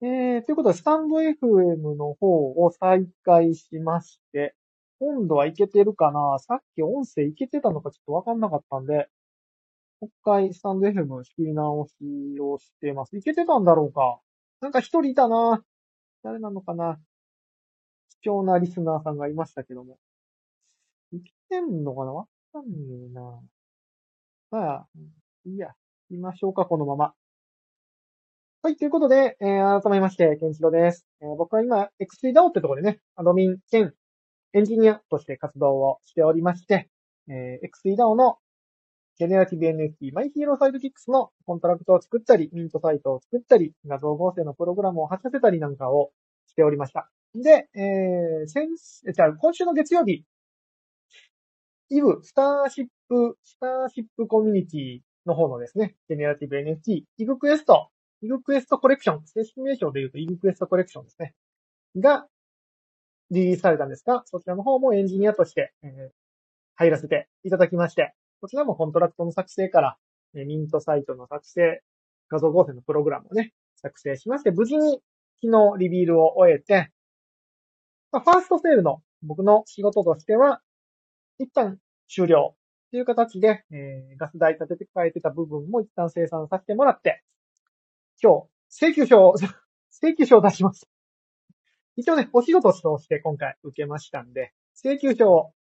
えー、ということで、スタンド FM の方を再開しまして、今度はいけてるかな？さっき音声いけてたのかちょっとわかんなかったんで、もう一回スタンド FM 仕切り直しをしてます。いけてたんだろうか？なんか一人いたな誰なのかな？貴重なリスナーさんがいましたけども。いけてんのかな？わかんねえなまあ、いいや。行きましょうか、このまま。はい、ということで、えー、改めまして、ケンチロです。えー、僕は今、X3DAO ってところでね、アドミン兼エンジニアとして活動をしておりまして、えー、X3DAO のジェネラティブ NFT マイヒーローサイドキックスのコントラクトを作ったり、ミントサイトを作ったり、画像合成のプログラムを走らせたりなんかをしておりました。で、えー、先、じゃあ今週の月曜日、イブ、スターシップ、スターシップコミュニティの方のですね、ジェネラティブ NFT、イグクエストイグクエストコレクション、正式名称で言うとイグクエストコレクションですね。が、リリースされたんですが、そちらの方もエンジニアとして、えー、入らせていただきまして、こちらもコントラクトの作成から、えー、ミントサイトの作成、画像合成のプログラムをね、作成しまして、無事に昨日リビールを終えて、まあ、ファーストセールの僕の仕事としては、一旦終了という形で、えー、ガス代立てて変えてた部分も一旦生産させてもらって、今日、請求書を、請求書を出します。一応ね、お仕事として今回受けましたんで、請求書を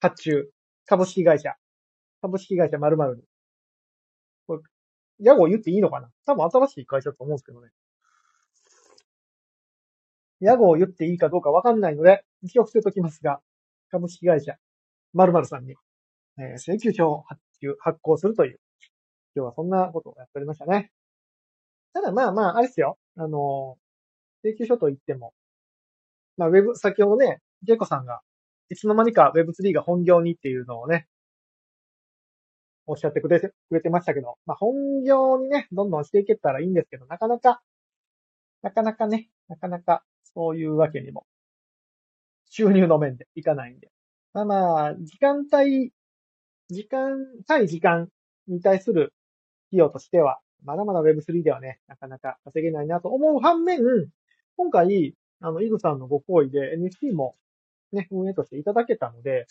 発注、株式会社、株式会社〇〇に。これ、屋号言っていいのかな？多分新しい会社だと思うんですけどね。屋号言っていいかどうかわかんないので、一応伏せときますが、株式会社〇〇さんに、えー、請求書を発注、発行するという、今日はそんなことをやっておりましたね。ただまあまあ、あれですよ。あの、請求書といっても、まあ、ウェブ、先ほどね、ジェイコさんが、いつの間にか Web3 が本業にっていうのをね、おっしゃってくれて、くれてましたけど、まあ、本業にね、どんどんしていけたらいいんですけど、なかなか、なかなかね、なかなか、そういうわけにも、収入の面でいかないんで。まあまあ、時間帯、時間、対時間に対する費用としては、まだまだ Web3 ではね、なかなか稼げないなと思う反面、今回、あの、イグさんのご好意で NFT もね、運営としていただけたので、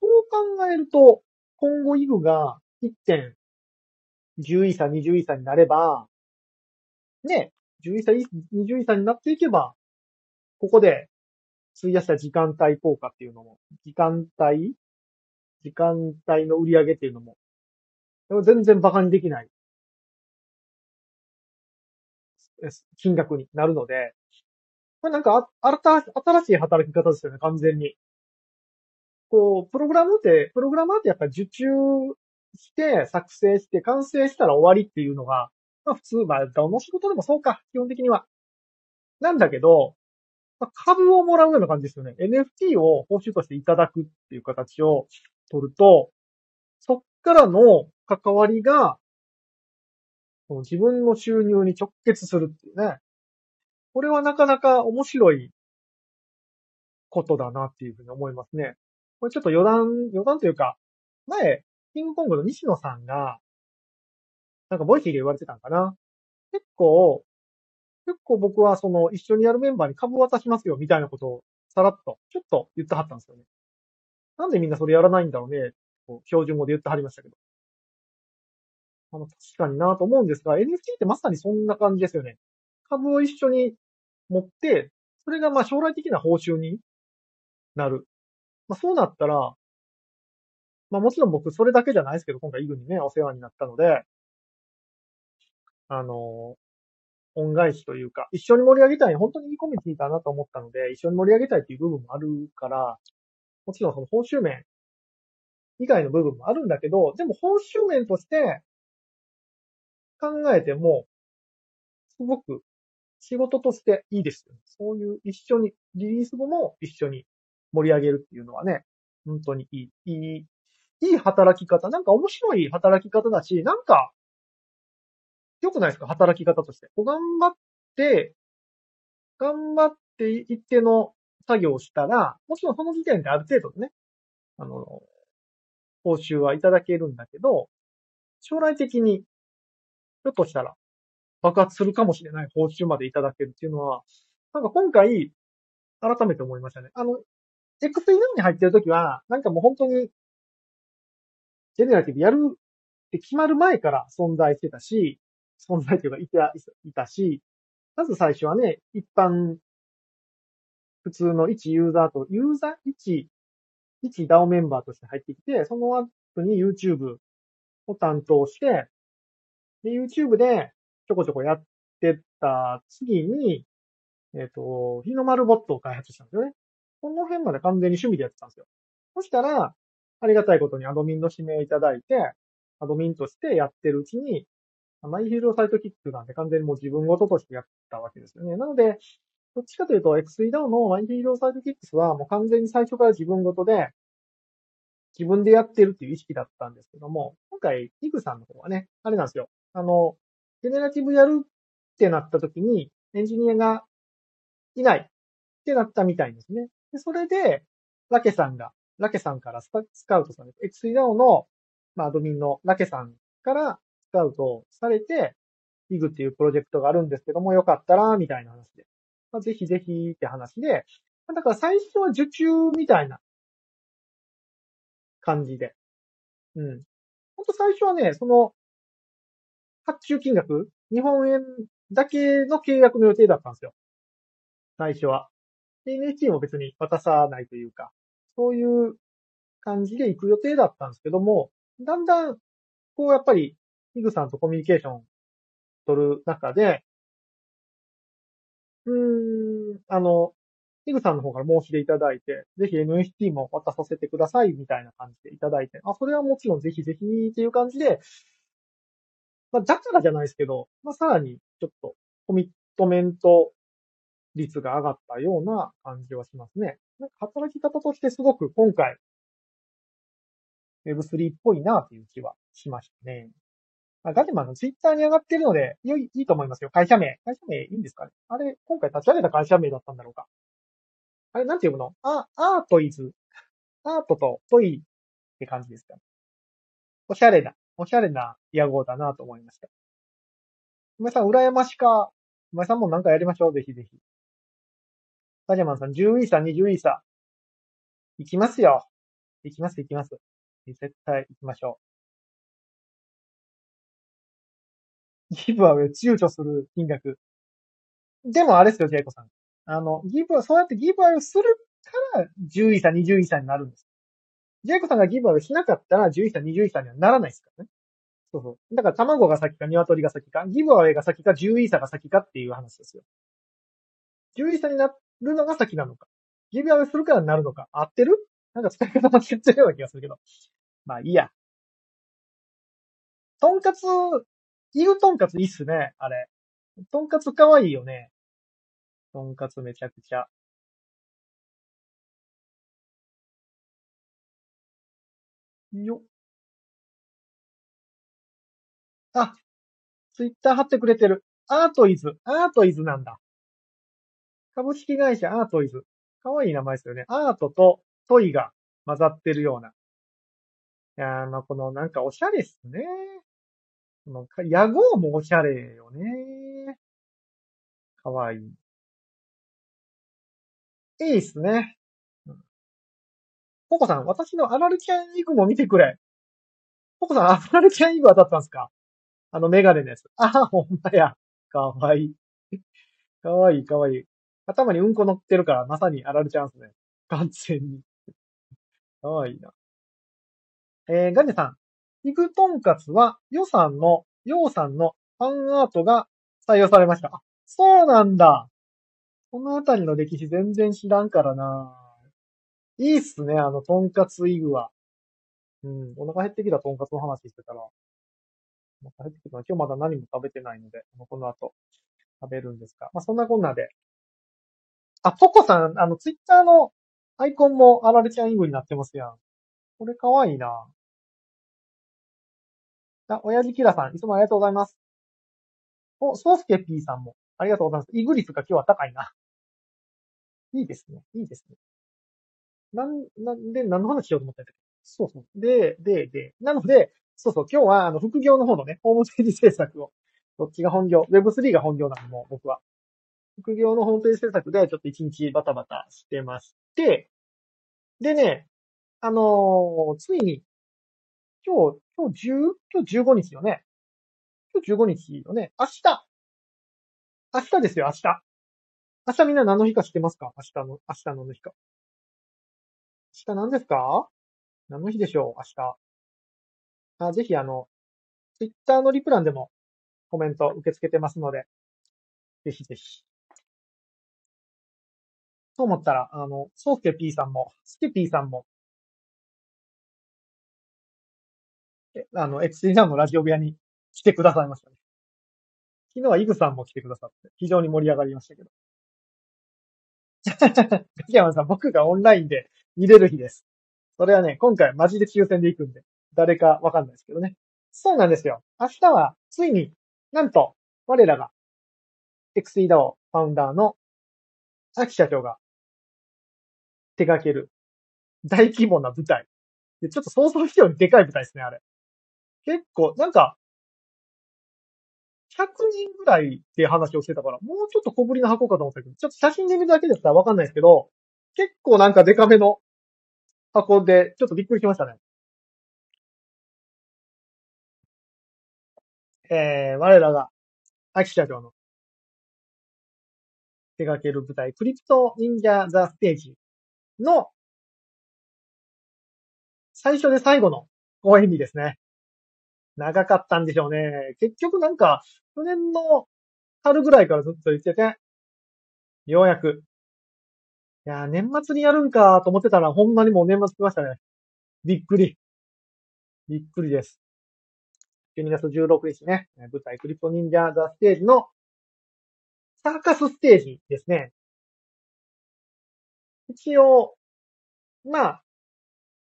そう考えると、今後イグが1.10イーサ、20イーサになれば、ね、10イーサ、20イーサになっていけば、ここで費やした時間帯効果っていうのも、時間帯時間帯の売り上げっていうのも、全然馬鹿にできない金額になるので、これなんか、新しい働き方ですよね、完全に。こう、プログラムって、プログラマーってやっぱ受注して、作成して、完成したら終わりっていうのが、まあ普通、まあどの仕事でもそうか、基本的には。なんだけど、まあ、株をもらうような感じですよね。NFT を報酬としていただくっていう形を取ると、そっからの関わりが、その自分の収入に直結するっていうね。これはなかなか面白いことだなっていうふうに思いますね。これちょっと余談、余談というか、前、キングコングの西野さんが、なんかボイシーで言われてたんかな。結構、結構僕はその一緒にやるメンバーに株渡しますよみたいなことをさらっと、ちょっと言ってはったんですよね。なんでみんなそれやらないんだろうね、こう標準語で言ってはりましたけど。あの、確かになと思うんですが、NFT ってまさにそんな感じですよね。株を一緒に持って、それがまあ将来的な報酬になる。まあそうなったら、まあもちろん僕それだけじゃないですけど、今回イグにね、お世話になったので、あの、恩返しというか、一緒に盛り上げたい、本当にいいコミュニティだなと思ったので、一緒に盛り上げたいっていう部分もあるから、もちろんその報酬面以外の部分もあるんだけど、でも報酬面として、考えても、すごく仕事としていいですよね。そういう一緒に、リリース後も一緒に盛り上げるっていうのはね、本当にいい、いい、いい働き方。なんか面白い働き方だし、なんか、良くないですか？働き方として。頑張って、頑張って一定の作業をしたら、もちろんその時点である程度ね、あの、報酬はいただけるんだけど、将来的にひょっとしたら、爆発するかもしれない報酬までいただけるっていうのは、なんか今回、改めて思いましたね。あの、X3 に入ってるときは、なんかもう本当に、ジェネラティブやるって決まる前から存在してたし、存在というかいた、いたし、まず最初はね、一般、普通の一ユーザーと、ユーザー一、一 DAO メンバーとして入ってきて、その後に YouTube を担当して、で、YouTube でちょこちょこやってた次に、えっ、ー、と、日の丸ボットを開発したんですよね。この辺まで完全に趣味でやってたんですよ。そしたら、ありがたいことにアドミンの指名いただいて、アドミンとしてやってるうちに、マイヒーローサイトキックなんて完全にもう自分ごととしてやったわけですよね。なので、どっちかというと X3DAO のマイヒーローサイトキックスはもう完全に最初から自分ごとで、自分でやってるっていう意識だったんですけども、今回、イグさんの方はね、あれなんですよ。あの、ジェネラティブやるってなった時に、エンジニアがいないってなったみたいですね。で、それで、ラケさんが、ラケさんからスカウトされて、X3DAO の、まあ、アドミンのラケさんからスカウトされて、イグっていうプロジェクトがあるんですけども、よかったら、みたいな話で。まあ、ぜひぜひって話で、だから最初は受注みたいな感じで。うん。ほんと最初はね、その、発注金額、日本円だけの契約の予定だったんですよ。最初は。NFT も別に渡さないというか、そういう感じで行く予定だったんですけども、だんだん、こうやっぱり、ヒグさんとコミュニケーション取る中で、うーん、あの、ヒグさんの方から申し出いただいて、ぜひ NFT も渡させてくださいみたいな感じでいただいて、あ、それはもちろんぜひぜひっていう感じで、まあ、だからじゃないですけど、まあ、さらにちょっとコミットメント率が上がったような感じはしますね。なんか働き方としてすごく今回、Web3 っぽいなという気はしましたね。まあガジマのツイッターに上がってるので、いい、いいと思いますよ。会社名。会社名いいんですかねあれ、今回立ち上げた会社名だったんだろうか。あれ、なんて読むの？あ、アートイズ。アートとトイって感じですかねおしゃれな、おしゃれな屋号だなと思いました。梅さん、羨ましか。梅さんもなんかやりましょう。ぜひぜひ。ガジャマンさん、10イーサ、20イーサ。行きますよ。行きます、行きます。絶対行きましょう。ギブアウェイ躊躇する金額。でもあれですよ、ジェイコさん。あの、ギブア、そうやってギブアウェイするから、10イーサ、20イーサになるんです。ジェイコさんがギブアウェイしなかったら、10イーサ、20イーサにはならないですからね。そうそう。だから卵が先か、鶏が先か、ギブアウェイが先か、10イーサが先かっていう話ですよ。10イーサになるのが先なのか。ギブアウェイするからなるのか。合ってる？なんか使い方間違ってるような気がするけど。まあいいや。とんかつ、イグとんかついいっすね、あれ。とんかつかわいいよね。とんかつめちゃくちゃ。よ。あ、ツイッター貼ってくれてる。アートイズ。アートイズなんだ。株式会社アートイズ。かわいい名前ですよね。アートとトイが混ざってるような。いやー、まあ、このなんかおしゃれっすね。この屋号もおしゃれよね。かわいい。いいっすね。ココさん、私のアラルキャンイグも見てくれ。ココさん、アラルキャンイグ当たったんすか？あのメガネのやつ。あ、ほんまや。かわいい。かわいい、かわいい。頭にうんこ乗ってるから、まさにアラルチャンスね。完全に。かわいいな。えー、ガネさん。イグトンカツは、予算の、ヨウさんのファンアートが採用されました。あ、そうなんだ。このあたりの歴史全然知らんからないいっすね、あの、トンカツイグは。うん、お腹減ってきたトンカツの話してたら。お腹減ってきた今日まだ何も食べてないので、この後食べるんですが。まあ、そんなこんなで、あ、ポコさん、あの、ツイッターのアイコンもあられちゃんイグになってますやん。これかわいいな。あ、親父キラさん、いつもありがとうございます。お、ソースケピーさんも、ありがとうございます。イグ率が今日は高いな。いいですね。いいですね。なん、なんで、何の話しようと思ったんだっけ？そうそう。で、で、で、なので、そうそう、今日は、あの、副業の方のね、ホームページ制作をどっちが本業 ?Web3 が本業なのも、僕は。副業のホームページ制作でちょっと一日バタバタしてまして、でね、あのー、ついに、今日、今日10、今日15日よね。今日15日よね。明日明日ですよ、明日。明日みんな何の日か知ってますか？明日の、明日の日か。明日何ですか？何の日でしょう？明日。あ、ぜひあの、ツイッターのリプランでもコメント受け付けてますので、ぜひぜひ。と思ったら、あの、ソースケ P さんも、スケ P さんも、あの、x 3のラジオ部屋に来てくださいましたね。昨日はイグさんも来てくださって、非常に盛り上がりましたけど。ガキヤマさん、僕がオンラインで見れる日です。それはね、今回マジで抽選で行くんで、誰かわかんないですけどね。そうなんですよ。明日は、ついに、なんと、我らが、XEDAO ファウンダーの、秋社長が、手掛ける、大規模な舞台。で、ちょっと想像以上にでかい舞台ですね、あれ。結構、なんか、100人ぐらいって話をしてたから、もうちょっと小ぶりな箱かと思ったけど、ちょっと写真で見るだけだったらわかんないですけど、結構なんかデカめの箱で、ちょっとびっくりしましたね。えー、我らが、秋社長の手掛ける舞台、クリプト忍者ザステージの最初で最後の公演日ですね。長かったんでしょうね。結局なんか、去年の春ぐらいからずっと言ってて、ようやく。いや年末にやるんかと思ってたら、ほんまにもう年末来ましたね。びっくり。びっくりです。12月16日ね、舞台クリプト忍者ザステージのサーカスステージですね。一応、まあ、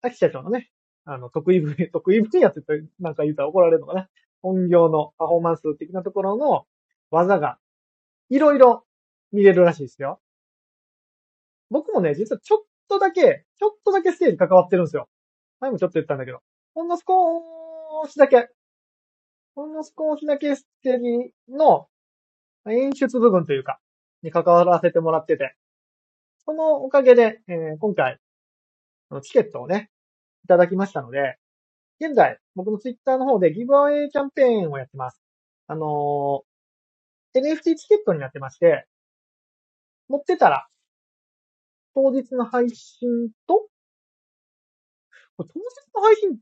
秋社長のね、あの、得意分野、得意分野って言った、なんか言ったら怒られるのかな。本業のパフォーマンス的なところの技が、いろいろ見れるらしいですよ。僕もね、実はちょっとだけ、ちょっとだけステージ関わってるんですよ。前もちょっと言ったんだけど。ほんの少しだけ、ほんの少しだけステージの演出部分というか、に関わらせてもらってて、そのおかげで、えー、今回、チケットをね、いただきましたので、現在、僕のツイッターの方でギブアウェイキャンペーンをやってます。あのー、NFT チケットになってまして、持ってたら、当日の配信と、これ当日の配信、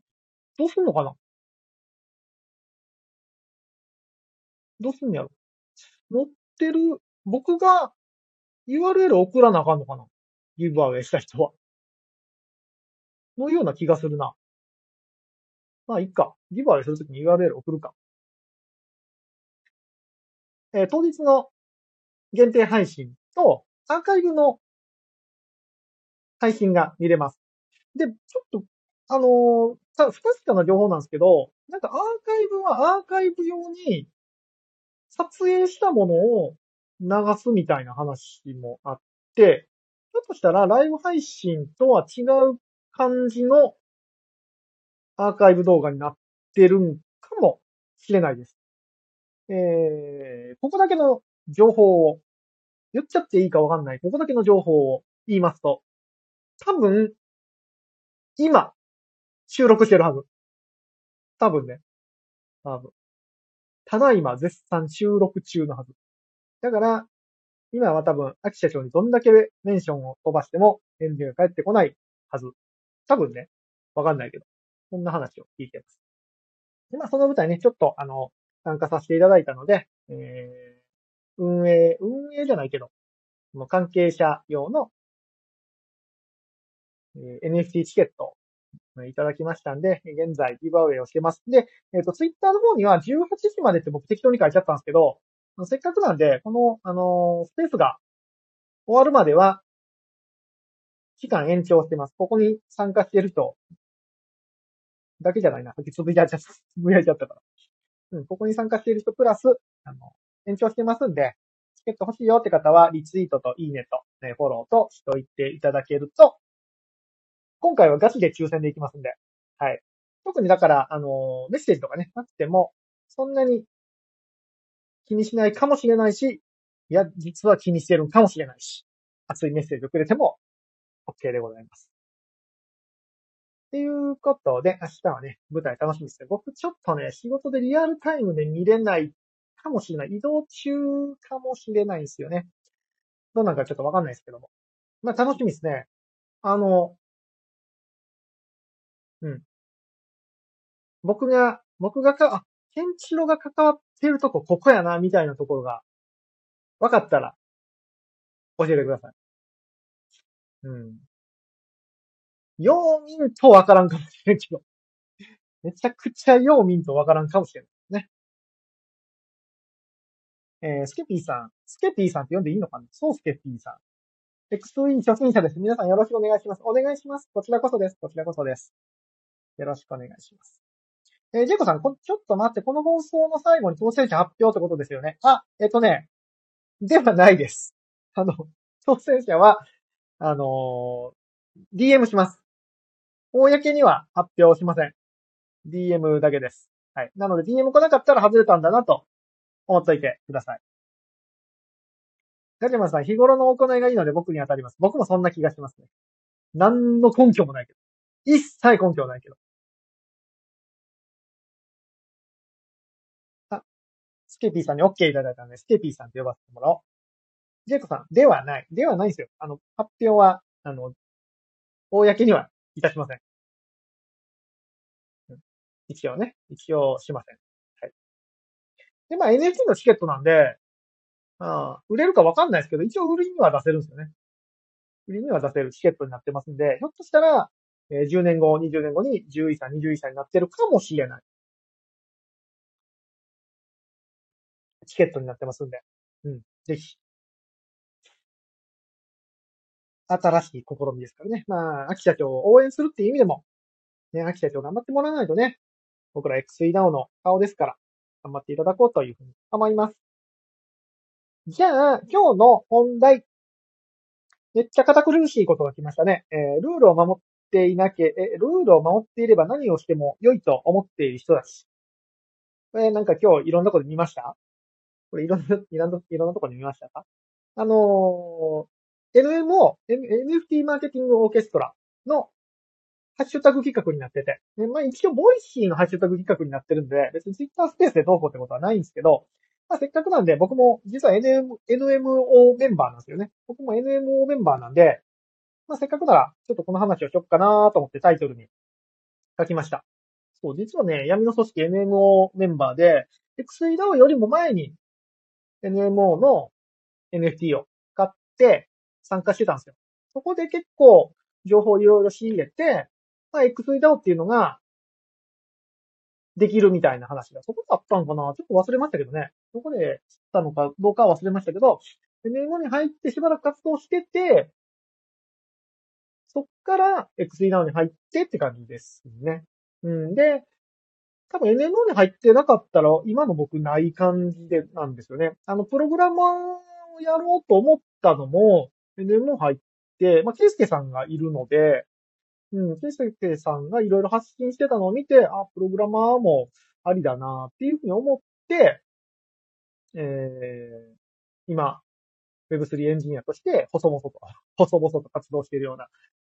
どうすんのかな？どうすんのやろ？持ってる、僕が URL 送らなあかんのかな？ギブアウェイした人は。のような気がするな。まあ、いっか。ギブアウェイするときに URL 送るか。えー、当日の限定配信と、アーカイブの配信が見れます。で、ちょっと、あのー、た不確かな情報なんですけど、なんかアーカイブはアーカイブ用に撮影したものを流すみたいな話もあって、ちょっとしたらライブ配信とは違う感じのアーカイブ動画になってるんかもしれないです。えー、ここだけの情報を、言っちゃっていいかわかんない、ここだけの情報を言いますと、多分、今、収録してるはず。多分ね。多分。ただいま絶賛収録中のはず。だから、今は多分、秋社長にどんだけメンションを飛ばしても返事が返ってこないはず。多分ね、わかんないけど、そんな話を聞いてます。で、まあ、その舞台ね、ちょっと、あの、参加させていただいたので、えー、運営、運営じゃないけど、の関係者用の、NFT チケットいただきましたんで、現在ギブアウェイをしてます。で、えっ、ー、と、ツイッターの方には18時までって僕適当に書いちゃったんですけど、せっかくなんで、この、あのー、スペースが終わるまでは、期間延長してます。ここに参加してる人だけじゃないな。さっきつぶやいちゃった、つぶやいちゃったから。うん、ここに参加している人プラス、あの、延長してますんで、チケット欲しいよって方は、リツイートといいねと、ね、フォローとしといていただけると、今回はガチで抽選でいきますんで、はい。特にだから、あの、メッセージとかね、なくても、そんなに気にしないかもしれないし、いや、実は気にしてるかもしれないし、熱いメッセージをくれても OK でございます。っていうことで、明日はね、舞台楽しみですね。僕ちょっとね、仕事でリアルタイムで見れないかもしれない。移動中かもしれないんですよね。どうなんかちょっとわかんないですけども。まあ楽しみですね。あの、うん。僕が、僕がか、あ、ケンチロが関わってるとこここやな、みたいなところが、わかったら、教えてください。うん。よう見んとわからんかもしれんけど。めちゃくちゃよう見んとわからんかもしれん。ね。えー、スケピーさん。スケピーさんって呼んでいいのかな？そう、スケピーさん。X2E 初心者です。皆さんよろしくお願いします。お願いします。こちらこそです。こちらこそです。よろしくお願いします。えー、ジェイコさん、ちょっと待って、この放送の最後に当選者発表ってことですよね。あ、えっとね、ではないです。あの、当選者は、あのー、DM します。公には発表しません。DM だけです。はい。なので DM 来なかったら外れたんだなと思っといてください。ガジマさん、日頃の行いがいいので僕に当たります。僕もそんな気がしますね。何の根拠もないけど。一切根拠ないけど。スケピーさんに OK いただいたので、スケピーさんと呼ばせてもらおう。ジェイコさん、ではない。ではないんですよ。あの、発表は、あの、公にはいたしません。一応ね、一応しません。はい。で、まあ NFT のチケットなんで、あ売れるかわかんないですけど、一応売りには出せるんですよね。売りには出せるチケットになってますんで、ひょっとしたら、えー、10年後、20年後に11歳、21歳になってるかもしれない。チケットになってますんで。うん。ぜひ。新しい試みですからね。まあ、秋社長を応援するっていう意味でも、ね、秋社長頑張ってもらわないとね、僕ら XE ダウの顔ですから、頑張っていただこうというふうに思います。じゃあ、今日の本題。めっちゃ堅苦しいことが来ましたね。えー、ルールを守っていなきゃ、え、ルールを守っていれば何をしても良いと思っている人たち。これなんか今日いろんなこと見ました？これいろんな、いろんな、いろんなところで見ましたか？あのー NMO、NFT マーケティングオーケストラのハッシュタグ企画になってて、まあ一応ボイシーのハッシュタグ企画になってるんで、別にツイッタースペースでどうこうってことはないんですけど、まあせっかくなんで僕も実は NM、NMO メンバーなんですよね。僕も NMO メンバーなんで、まあせっかくならちょっとこの話をしよっかなと思ってタイトルに書きました。そう、実はね、闇の組織 NMO メンバーで、XEDAO よりも前に NMO の NFT を買って、参加してたんですよ。そこで結構情報をいろいろ仕入れて、まあ、XVDAO っていうのが、できるみたいな話が、そこだったのかな？ちょっと忘れましたけどね。どこで知ったのかどうかは忘れましたけど、NMO に入ってしばらく活動してて、そっから XVDAO に入ってって感じですね。うん。で、多分 NMO に入ってなかったら、今の僕ない感じで、なんですよね。あの、プログラマーをやろうと思ったのも、でも入って、まあ、ケイスケさんがいるので、うん、ケイスケさんがいろいろ発信してたのを見て、あ、プログラマーもありだなっていうふうに思って、えー、今、Web3 エンジニアとして、細々と、細々と活動しているような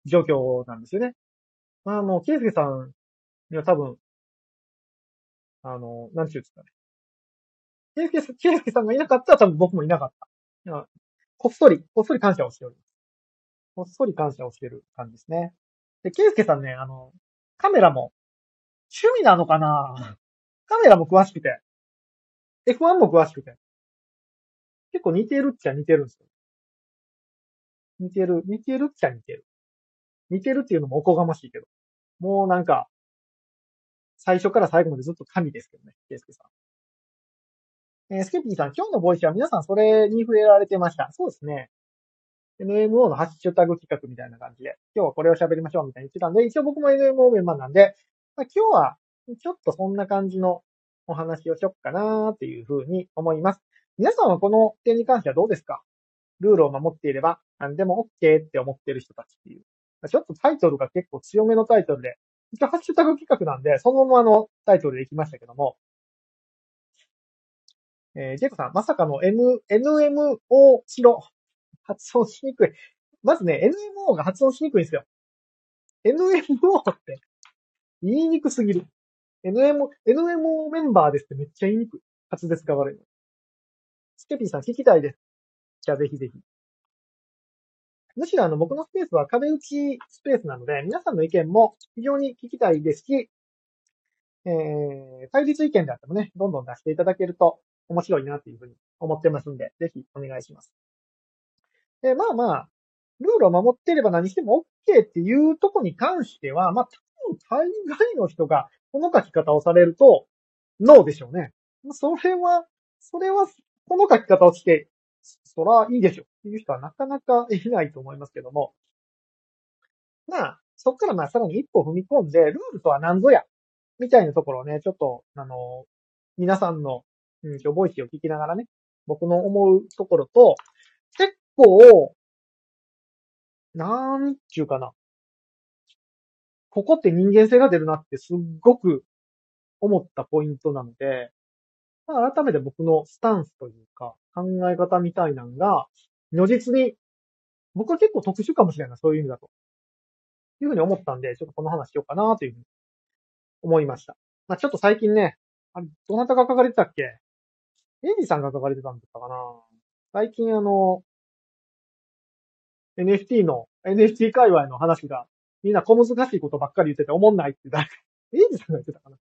状況なんですよね。まあ、もう、ケイスケさんには多分、あの、なんていうんですかね。ケイスケ、ケイスケさんがいなかったら多分僕もいなかった。こっそり、こっそり感謝をしております。こっそり感謝をしてる感じですね。で、ケイスケさんね、あの、カメラも、趣味なのかな？カメラも詳しくて、F1 も詳しくて、結構似てるっちゃ似てるんですよ。似てる、似てるっちゃ似てる。似てるっていうのもおこがましいけど。もうなんか、最初から最後までずっと神ですけどね、ケイスケさん。えー、スケピーさん、今日のボイスは皆さんそれに触れられてました。そうですね。NMO のハッシュタグ企画みたいな感じで、今日はこれを喋りましょうみたいに言ってたんで、一応僕も NMO メンバーなんで、まあ、今日はちょっとそんな感じのお話をしよっかなっていうふうに思います。皆さんはこの点に関してはどうですか？ルールを守っていれば何でも OK って思ってる人たちっていう。ちょっとタイトルが結構強めのタイトルで、一応ハッシュタグ企画なんで、そのままのタイトルで行きましたけども、えー、ジェイコさん、まさかの N、NMO しろ。発音しにくい。まずね、NMO が発音しにくいんですよ。NMO って言いにくすぎる。NMO、NMO メンバーですってめっちゃ言いにくい。滑舌が悪い。スケピーさん聞きたいです。じゃあぜひぜひ。むしろあの僕のスペースは壁打ちスペースなので、皆さんの意見も非常に聞きたいですし、えー、対立意見であってもね、どんどん出していただけると面白いなっていうふうに思ってますんで、ぜひお願いします。で、まあまあ、ルールを守っていれば何しても OK っていうとこに関しては、まあ多分大概の人がこの書き方をされると、ノーでしょうね。それは、それは、この書き方をして、そらいいでしょっていう人はなかなかいないと思いますけども。まあ、そっからまあさらに一歩踏み込んで、ルールとは何ぞや、みたいなところをね、ちょっと、あの、皆さんの、うん、ボイスを聞きながらね、僕の思うところと、結構、なんちゅうかな。ここって人間性が出るなってすっごく思ったポイントなので、まあ、改めて僕のスタンスというか、考え方みたいなのが、如実に、僕は結構特殊かもしれないな、そういう意味だと。いうふうに思ったんで、ちょっとこの話しようかなというふうに思いました。まあ、ちょっと最近ね、あれ、どなたが書かれてたっけ？エイジさんが書かれてたんだったかな最近あの、NFT の、NFT 界隈の話が、みんな小難しいことばっかり言ってて思んないって誰か、エイジさんが言ってたかな？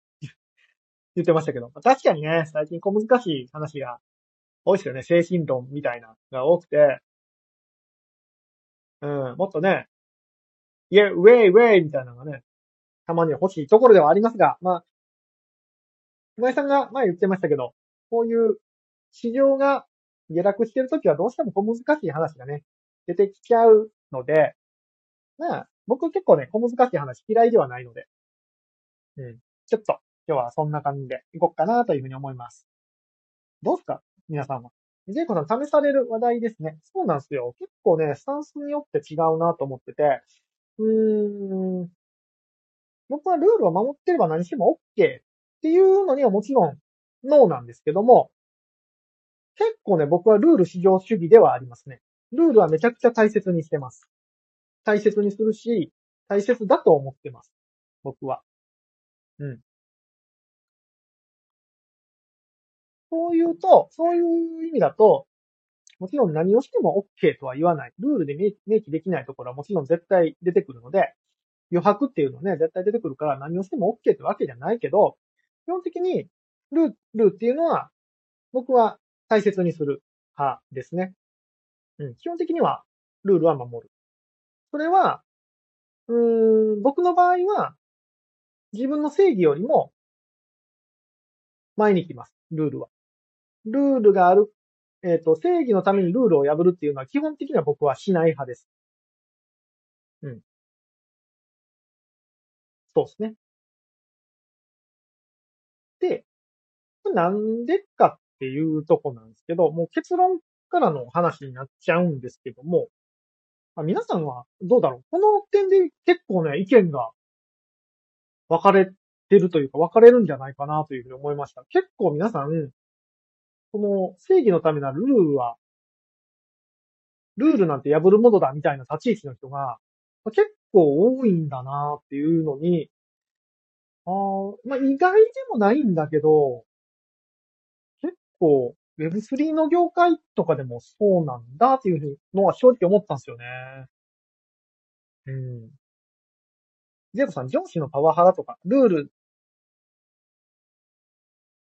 言ってましたけど、確かにね、最近小難しい話が多いですよね。精神論みたいなのが多くて、うん、もっとね、イェ、ウェイウェイみたいなのがね、たまに欲しいところではありますが、まあ、今井さんが前言ってましたけど、こういう市場が下落してるときはどうしても小難しい話がね、出てきちゃうので、まあ、僕結構ね、小難しい話嫌いではないので、うん、ちょっと今日はそんな感じでいこうかなというふうに思います。どうすか？皆さんは。ジェイコさん試される話題ですね。そうなんですよ。結構ね、スタンスによって違うなと思ってて、うーん、僕はルールを守ってれば何しても OK っていうのにはもちろんノーなんですけども、結構ね、僕はルール至上主義ではありますね。ルールはめちゃくちゃ大切にしてます。大切にするし、大切だと思ってます。僕は。うん。そういうと、そういう意味だと、もちろん何をしても OK とは言わない。ルールで明記できないところはもちろん絶対出てくるので、余白っていうのね、絶対出てくるから何をしても OK ってわけじゃないけど、基本的にルールっていうのは僕は大切にする派ですね。うん、基本的にはルールは守る。それは、うーん、僕の場合は自分の正義よりも前に来ます。ルールは。ルールがある、えっ、ー、と、正義のためにルールを破るっていうのは基本的には僕はしない派です。うん。そうですね。で、なんでかっていうとこなんですけど、もう結論からの話になっちゃうんですけども、あ皆さんはどうだろう？この点で結構ね、意見が分かれてるというか分かれるんじゃないかなというふうに思いました。結構皆さん、この正義のためなルールは、ルールなんて破るものだみたいな立ち位置の人が結構多いんだなっていうのに、あまあ、意外でもないんだけど、結構 Web3 の業界とかでもそうなんだっていうのは正直思ったんですよね。うん。ジェイトさん、上司のパワハラとか、ルール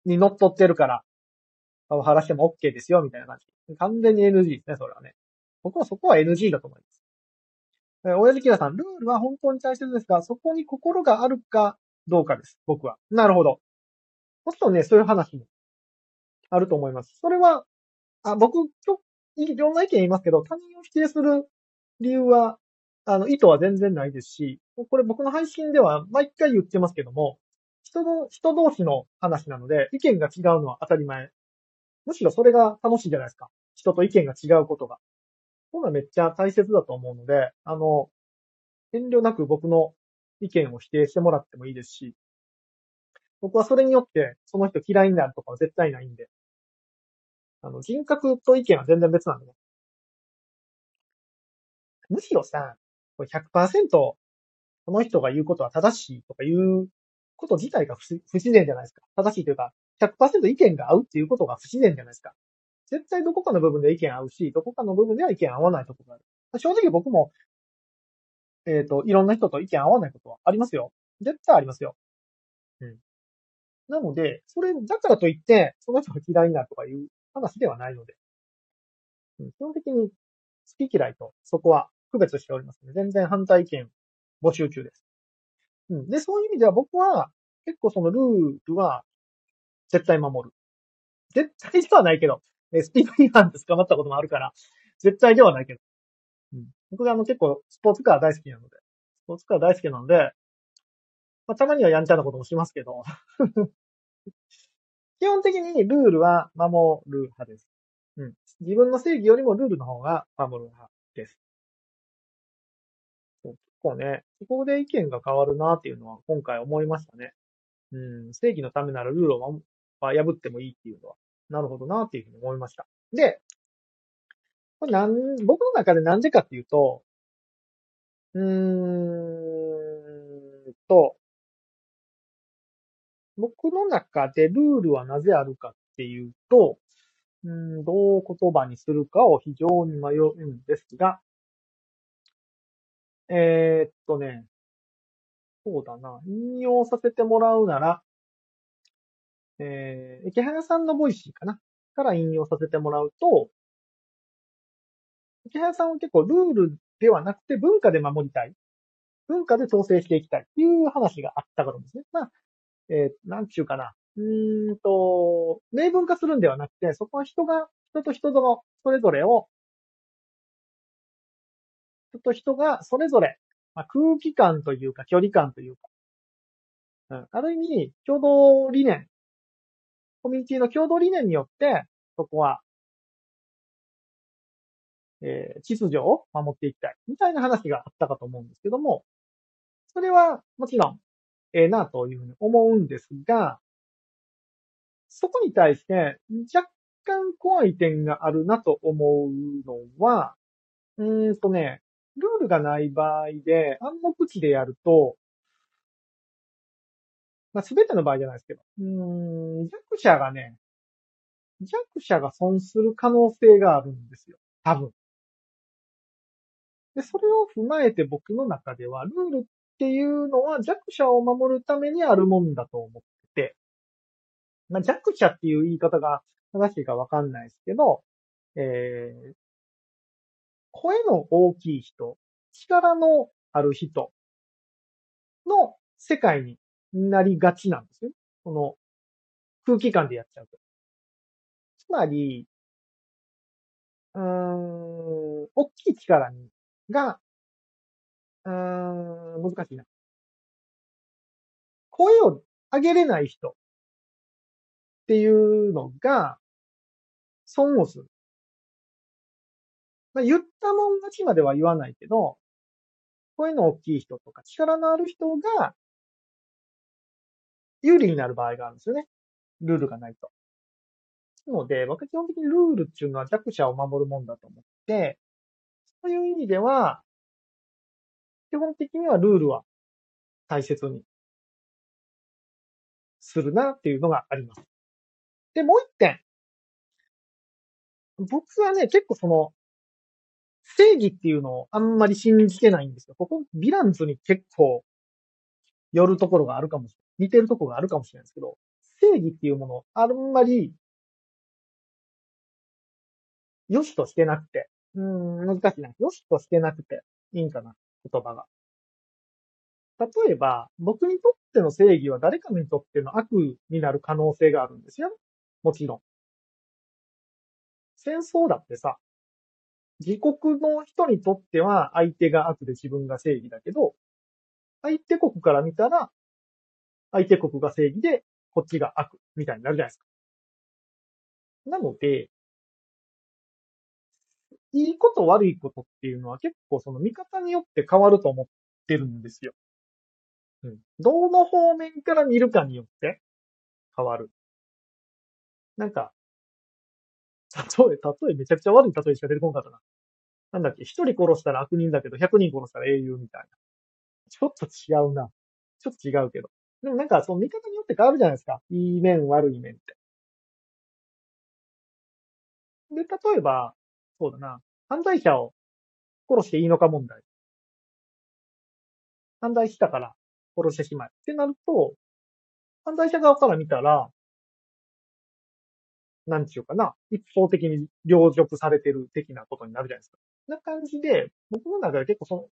に乗っ取ってるから、パワハラしても OK ですよ、みたいな感じ。完全に NG ですね、それはね。僕はそこは NG だと思います。え親父キラさん、ルールは本当に大切ですが、そこに心があるかどうかです。僕は。なるほど。もちろんね、そういう話もあると思います。それは、あ僕いろんな意見言いますけど、他人を否定する理由は、あの、意図は全然ないですし、これ僕の配信では毎回言ってますけども、人の、人同士の話なので、意見が違うのは当たり前。むしろそれが楽しいじゃないですか。人と意見が違うことが。そういうのはめっちゃ大切だと思うので、あの、遠慮なく僕の意見を否定してもらってもいいですし、僕はそれによってその人嫌いになるとかは絶対ないんで、あの、人格と意見は全然別なんでね。むしろさ、これ100%この人が言うことは正しいとかいうこと自体が不自然じゃないですか。正しいというか、100%意見が合うっていうことが不自然じゃないですか。絶対どこかの部分で意見合うし、どこかの部分では意見合わないところがある。正直僕も、えっ、と、いろんな人と意見合わないことはありますよ。絶対ありますよ。うん。なので、それ、だからといって、その人が嫌いになるとかいう話ではないので、うん、基本的に好き嫌いとそこは区別しておりますので、全然反対意見募集中です。うん。で、そういう意味では僕は、結構そのルールは絶対守る。絶対ではないけど、えスピード違反で捕まったこともあるから、絶対ではないけど。うん、僕があの結構スポーツカー大好きなので、スポーツカー大好きなので、まあ、たまにはやんちゃなこともしますけど、基本的にルールは守る派です。うん。自分の正義よりもルールの方が守る派です。結構ね、そこで意見が変わるなっていうのは今回思いましたね。うん、正義のためならルールをは破ってもいいっていうのは、なるほどなっていうふうに思いました。で、これなん、僕の中でなんでかっていうと、うーんと、僕の中でルールはなぜあるかっていうと、うんどう言葉にするかを非常に迷うんですが、えー、っとね、そうだな、引用させてもらうなら、えー、池原さんのボイシーかな？から引用させてもらうと、池原さんは結構ルールではなくて文化で守りたい。文化で統制していきたいっていう話があったからですね。まあ、えー、なんちゅうかな。うーんと、明文化するんではなくて、そこは人が、人と人とのそれぞれを、人と人がそれぞれ、まあ、空気感というか距離感というか、うん、ある意味、共同理念、コミュニティの共同理念によって、そこは、えー、秩序を守っていきたい、みたいな話があったかと思うんですけども、それはもちろん、ええなというふうに思うんですが、そこに対して若干怖い点があるなと思うのは、うーんとね、ルールがない場合で暗黙知でやると、まあ、すべての場合じゃないですけど、うん、弱者がね、弱者が損する可能性があるんですよ。多分。で、それを踏まえて僕の中では、ルールっていうのは弱者を守るためにあるもんだと思ってて、まあ、弱者っていう言い方が正しいかわかんないですけど、えー、声の大きい人、力のある人の世界になりがちなんですよ。この空気感でやっちゃうと。つまり、うーん、大きい力に、が、うーん、難しいな。声を上げれない人っていうのが、損をする。まあ、言ったもん勝ちまでは言わないけど、声の大きい人とか力のある人が、有利になる場合があるんですよね。ルールがないと。なので、僕は基本的にルールっていうのは弱者を守るもんだと思って、そういう意味では、基本的にはルールは大切にするなっていうのがあります。で、もう一点。僕はね、結構その、正義っていうのをあんまり信じてないんですよ。ここ、ヴィランズに結構、寄るところがあるかもしれない。似てるとこがあるかもしれないですけど、正義っていうものあんまり、良しとしてなくて、うん、難しいな。良しとしてなくていいんかな、言葉が。例えば、僕にとっての正義は誰かにとっての悪になる可能性があるんですよ。もちろん。戦争だってさ、自国の人にとっては相手が悪で自分が正義だけど、相手国から見たら、相手国が正義で、こっちが悪、みたいになるじゃないですか。なので、いいこと悪いことっていうのは結構その見方によって変わると思ってるんですよ。うん。どの方面から見るかによって変わる。なんか、例え、例えめちゃくちゃ悪い例えしか出てこなかったな。なんだっけ、一人殺したら悪人だけど、百人殺したら英雄みたいな。ちょっと違うな。ちょっと違うけど。でもなんか、その見方によって変わるじゃないですか。いい面、悪い面って。で、例えば、そうだな。犯罪者を殺していいのか問題。犯罪したから殺してしまえ。ってなると、犯罪者側から見たら、なんちゅうかな、一方的に領辱されてる的なことになるじゃないですか。な感じで、僕の中で結構その、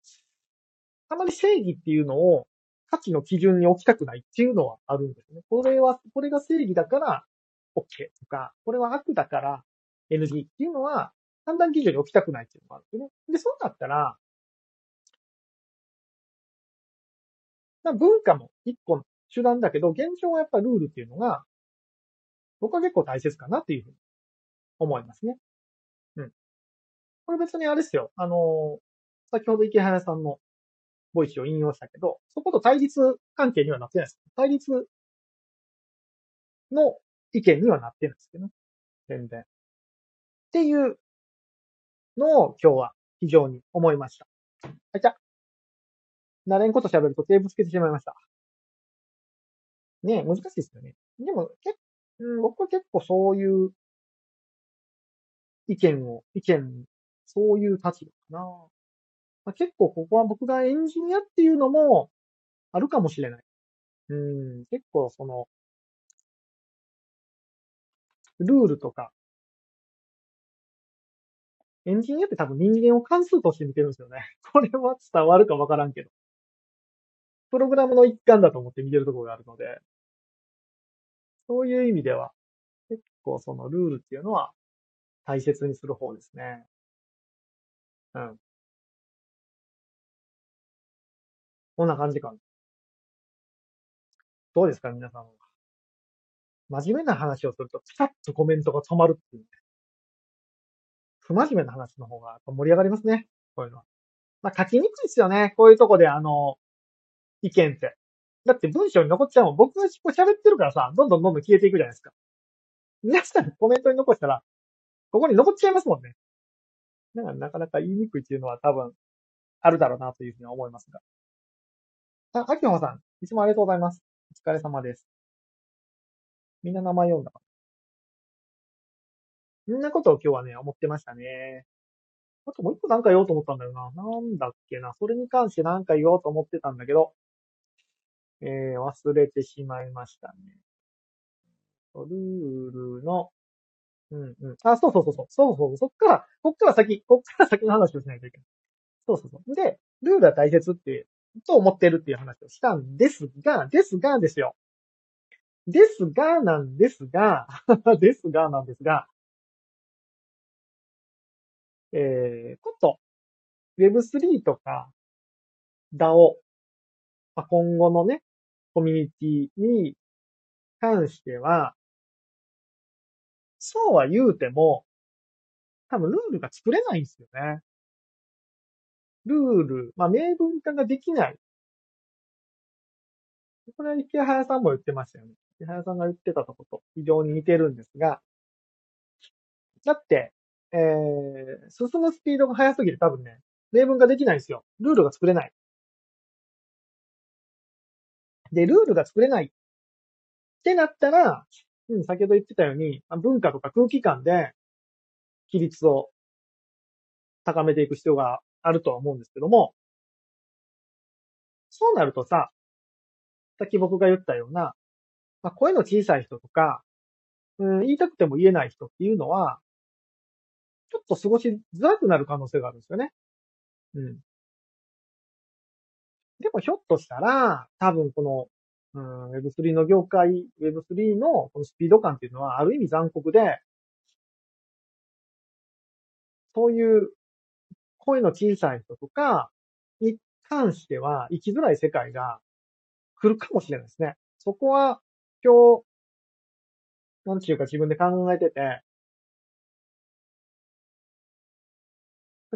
あまり正義っていうのを価値の基準に置きたくないっていうのはあるんですね。これは、これが正義だから OK とか、これは悪だから NG っていうのは判断基準に置きたくないっていうのがあるんですね。で、そうなったら、文化も一個の手段だけど、現状はやっぱルールっていうのが、僕は結構大切かなっていうふうに思いますね。うん。これ別にあれですよ。あの、先ほど池原さんのボイスを引用したけど、そこと対立関係にはなってないです。対立の意見にはなってないですけどね。全然。っていうのを今日は非常に思いました。はい、じゃ慣れんこと喋ると手ぶつけてしまいました。ね難しいですよね。でも、結うん、僕は結構そういう意見を、意見、そういう立場かな。まあ、結構ここは僕がエンジニアっていうのもあるかもしれない。うん、結構その、ルールとか、エンジニアって多分人間を関数として見てるんですよね。これは伝わるかわからんけど。プログラムの一環だと思って見てるところがあるので、そういう意味では、結構そのルールっていうのは大切にする方ですね。うん。こんな感じかな。どうですか皆さんは。真面目な話をすると、ピタッとコメントが止まるっていう、ね。不真面目な話の方が盛り上がりますね。こういうのは。まあ書きにくいですよね。こういうとこであの、意見って。だって文章に残っちゃうもん。僕が喋ってるからさ、どんどんどんどん消えていくじゃないですか。皆さんコメントに残したら、ここに残っちゃいますもんね。だからなかなか言いにくいっていうのは多分、あるだろうなというふうに思いますが。あ、秋葉さん、いつもありがとうございます。お疲れ様です。みんな名前読んだ？かそんなことを今日はね、思ってましたね。あともう一個なんか言おうと思ったんだよな。なんだっけな。それに関してなんか言おうと思ってたんだけど、えー、忘れてしまいましたね。ルールの、うんうん。あ、そうそうそうそう。そうそう。そっから、こっから先、こっから先の話をしないといけない。そうそうそう。で、ルールは大切って、と思ってるっていう話をしたんですが、ですがですよ。ですがなんですが、ですがなんですが、えー、こと、Web3 とか DAO、まあ、今後のね、コミュニティに関しては、そうは言うても、多分ルールが作れないんですよね。ルール、まあ、明文化ができない。これは池早さんも言ってましたよね。池早さんが言ってたとこと非常に似てるんですが、だって、えー、進むスピードが速すぎて多分ね、明文化できないんですよ。ルールが作れない。で、ルールが作れないってなったら、うん、先ほど言ってたように、文化とか空気感で、規律を高めていく必要があるとは思うんですけども、そうなるとさ、さっき僕が言ったような、まあ、声の小さい人とか、うん、言いたくても言えない人っていうのは、ちょっと過ごしづらくなる可能性があるんですよね。うん。でもひょっとしたら、多分この、うん、Web3 の業界、Web3 のこのスピード感っていうのはある意味残酷で、そういう声の小さい人とかに関しては生きづらい世界が来るかもしれないですね。そこは今日、なんちゅうか自分で考えてて、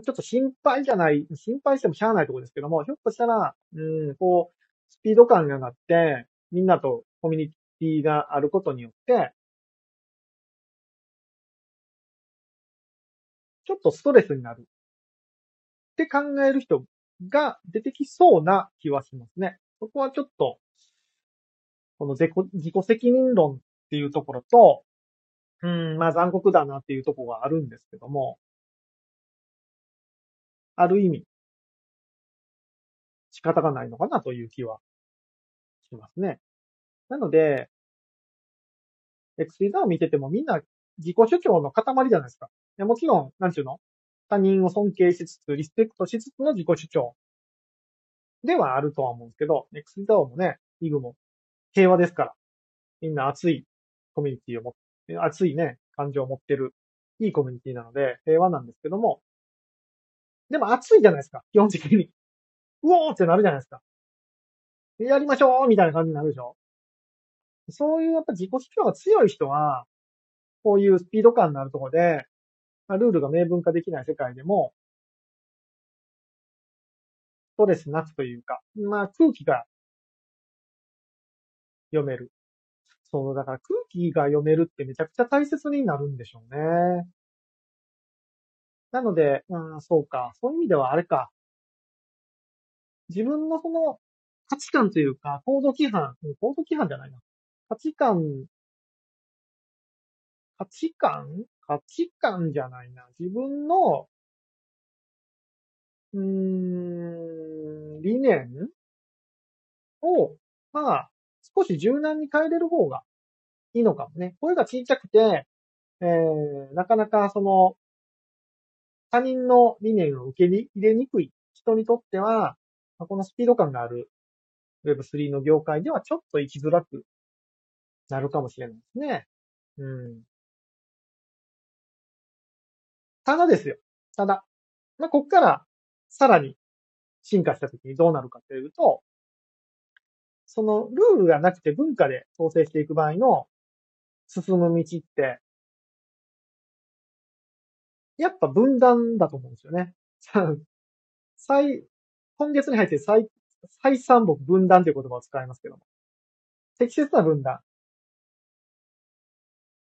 ちょっと心配じゃない、心配してもしゃあないところですけども、ひょっとしたら、うん、こう、スピード感が上がって、みんなとコミュニティがあることによって、ちょっとストレスになるって考える人が出てきそうな気はしますね。そこはちょっと、この自己責任論っていうところと、うん、まあ残酷だなっていうところがあるんですけども、ある意味、仕方がないのかなという気はしますね。なので、x ーザーを見ててもみんな自己主張の塊じゃないですか。もちろん、なんちゅうの？他人を尊敬しつつ、リスペクトしつつの自己主張ではあるとは思うんですけど、x クス o もね、イグも平和ですから、みんな熱いコミュニティを持って、熱いね、感情を持ってる、いいコミュニティなので、平和なんですけども、でも熱いじゃないですか、基本的に。うおーってなるじゃないですか。やりましょうみたいな感じになるでしょそういうやっぱ自己主張が強い人は、こういうスピード感のあるところで、まあ、ルールが明文化できない世界でも、ストレスなくというか、まあ空気が読める。そう、だから空気が読めるってめちゃくちゃ大切になるんでしょうね。なので、うん、そうか。そういう意味ではあれか。自分のその価値観というか、行動規範、行動規範じゃないな。価値観、価値観？価値観じゃないな。自分の、うーん、理念を、まあ、少し柔軟に変えれる方がいいのかもね。声が小さくて、えー、なかなかその、他人の理念を受け入れにくい人にとっては、このスピード感がある Web3 の業界ではちょっと生きづらくなるかもしれないですね。うん。ただですよ。ただ。まあ、こっからさらに進化した時にどうなるかというと、そのルールがなくて文化で統制していく場合の進む道って、やっぱ分断だと思うんですよね。最、今月に入って再、再三僕分断という言葉を使いますけども。適切な分断。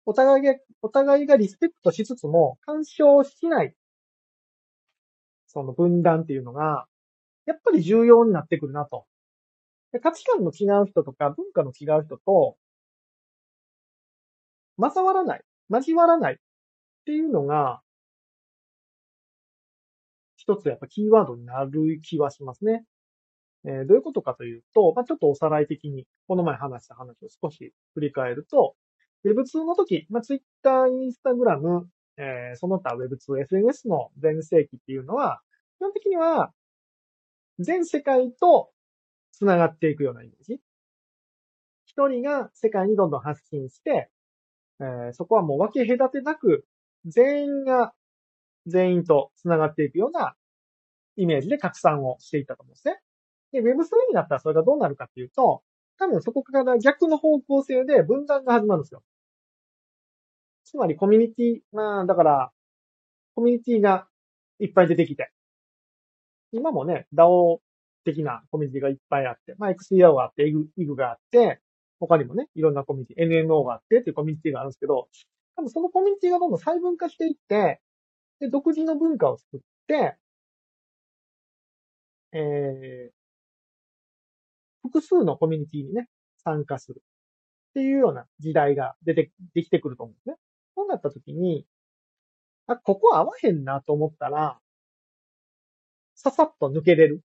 お互いが、お互いがリスペクトしつつも、干渉しない、その分断っていうのが、やっぱり重要になってくるなと。価値観の違う人とか文化の違う人と、混わらない、交わらないっていうのが、一つやっぱキーワードになる気はしますね。えー、どういうことかというと、まあ、ちょっとおさらい的に、この前話した話を少し振り返ると、Web2 の時、まあ、Twitter、Instagram、えー、その他 Web2、SNS の全盛期っていうのは、基本的には、全世界と繋がっていくようなイメージ。一人が世界にどんどん発信して、えー、そこはもう分け隔てなく、全員が全員と繋がっていくようなイメージで拡散をしていったと思うんですね。で、Web3 になったらそれがどうなるかっていうと、多分そこから逆の方向性で分断が始まるんですよ。つまりコミュニティ、まあ、だから、コミュニティがいっぱい出てきて、今もね、DAO 的なコミュニティがいっぱいあって、まあ、XDAO があって、IG があって、他にもね、いろんなコミュニティ、NMO があってっていうコミュニティがあるんですけど、多分そのコミュニティがどんどん細分化していって、で、独自の文化を作って、えー、複数のコミュニティにね、参加するっていうような時代が出て、できてくると思うんですね。そうなった時に、あ、ここ合わへんなと思ったら、ささっと抜けれる。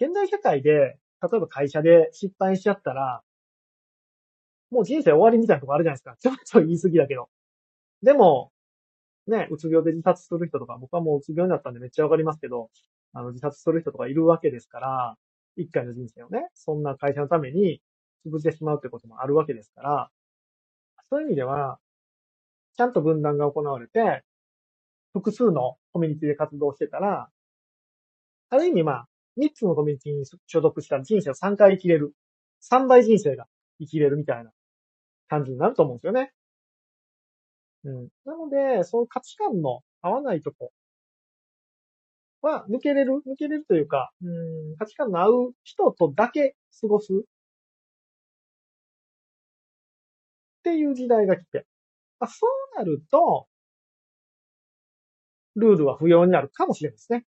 現代社会で、例えば会社で失敗しちゃったら、もう人生終わりみたいなとこあるじゃないですか。ちょっと言い過ぎだけど。でも、ね、うつ病で自殺する人とか、僕はもううつ病になったんでめっちゃわかりますけど、あの、自殺する人とかいるわけですから、一回の人生をね、そんな会社のために潰してしまうってこともあるわけですから、そういう意味では、ちゃんと分断が行われて、複数のコミュニティで活動してたら、ある意味まあ、3つのコミュニティに所属した人生を3回生きれる。3倍人生が生きれるみたいな感じになると思うんですよね。うん。なので、その価値観の合わないとこは抜けれる、抜けれるというか、うん、価値観の合う人とだけ過ごすっていう時代が来て、まあ、そうなると、ルールは不要になるかもしれないですね。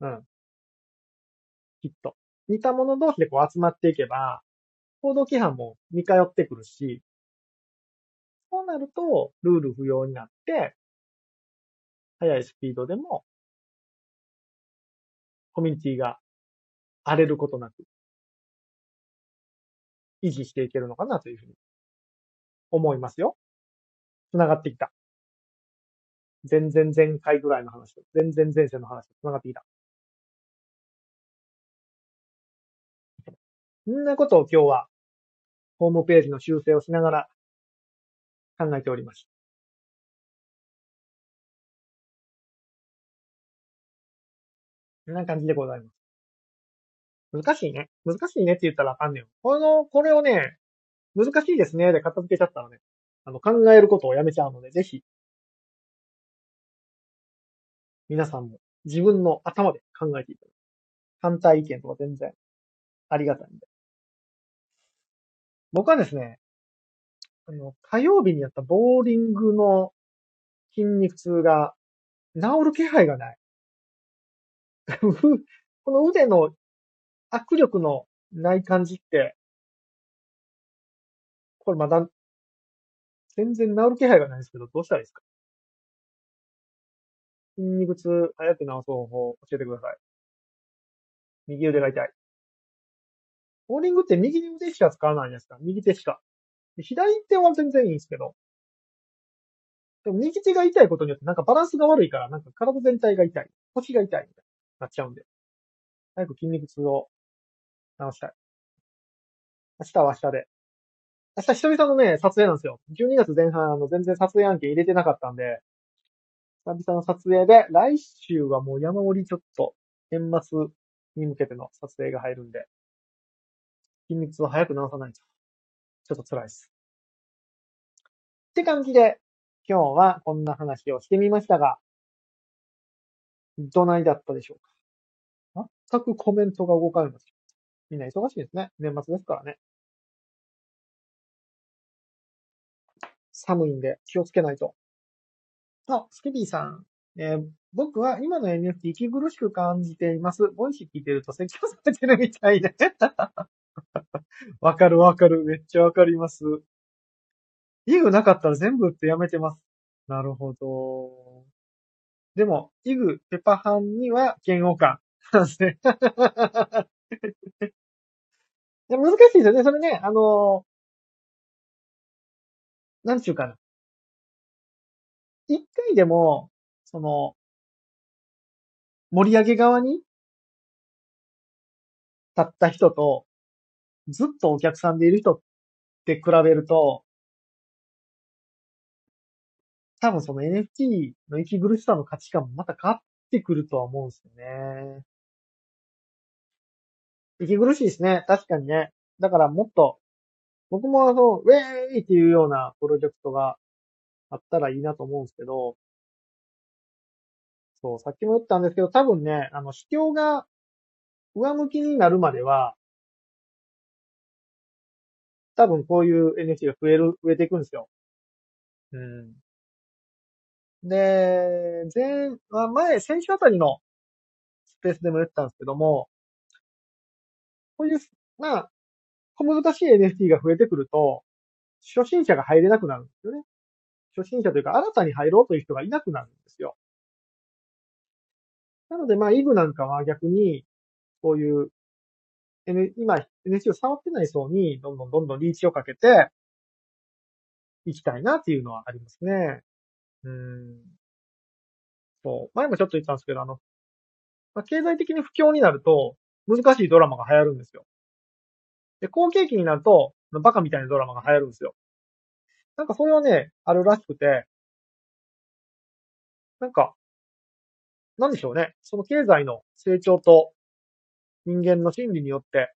うん。きっと。似た者同士でこう集まっていけば、行動規範も似通ってくるし、そうなると、ルール不要になって、速いスピードでも、コミュニティが荒れることなく、維持していけるのかなというふうに思いますよ。繋がってきた。全然前回ぐらいの話と、全然前世の話と繋がってきた。そんなことを今日は、ホームページの修正をしながら考えております。こんな感じでございます。難しいね。難しいねって言ったらあかんねん。この、これをね、難しいですねで片付けちゃったらね、あの、考えることをやめちゃうので、ぜひ、皆さんも自分の頭で考えていただく。反対意見とか全然ありがたいんで。僕はですね、あの、火曜日にやったボーリングの筋肉痛が治る気配がない。この腕の握力のない感じって、これまだ、全然治る気配がないんですけど、どうしたらいいですか？筋肉痛早く治す方法教えてください。右腕が痛い。ボーリングって右腕しか使わないじゃないですか。右手しか。左手は全然いいんですけど。でも右手が痛いことによってなんかバランスが悪いから、なんか体全体が痛い。腰が痛いみたいになっちゃうんで。早く筋肉痛を治したい。明日は明日で。明日久々のね、撮影なんですよ。12月前半、あの、全然撮影案件入れてなかったんで、久々の撮影で、来週はもう山盛りちょっと、年末に向けての撮影が入るんで、筋肉痛を早く治さないと。ちょっと辛いです。って感じで、今日はこんな話をしてみましたが、どないだったでしょうか全くコメントが動かないんです。みんな忙しいですね。年末ですからね。寒いんで気をつけないと。あ、スケビーさん。えー、僕は今の NFT 息苦しく感じています。ボイス聞いてると説教されてるみたいで。わかるわかる。めっちゃわかります。イグなかったら全部ってやめてます。なるほど。でも、イグ、ペパハンには嫌悪感。な んですね。難しいですよね。それね、あの、なんちゅうかな。一回でも、その、盛り上げ側に立った人と、ずっとお客さんでいる人って比べると、多分その NFT の息苦しさの価値観もまた変わってくるとは思うんですよね。息苦しいですね。確かにね。だからもっと、僕もそう、ウェーイっていうようなプロジェクトがあったらいいなと思うんですけど、そう、さっきも言ったんですけど、多分ね、あの、市況が上向きになるまでは、多分こういう NFT が増える、増えていくんですよ。うん。で、前、前、先週あたりのスペースでも言ったんですけども、こういう、まあ、小難しい NFT が増えてくると、初心者が入れなくなるんですよね。初心者というか、新たに入ろうという人がいなくなるんですよ。なので、まあ、イグなんかは逆に、こういう、N、今、NFT を触ってない層に、どんどんどんどんリーチをかけて、いきたいなっていうのはありますね。うん。そう。前もちょっと言ったんですけど、あの、まあ、経済的に不況になると、難しいドラマが流行るんですよ。で、後継期になると、バカみたいなドラマが流行るんですよ。なんかそれはね、あるらしくて、なんか、なんでしょうね。その経済の成長と人間の心理によって、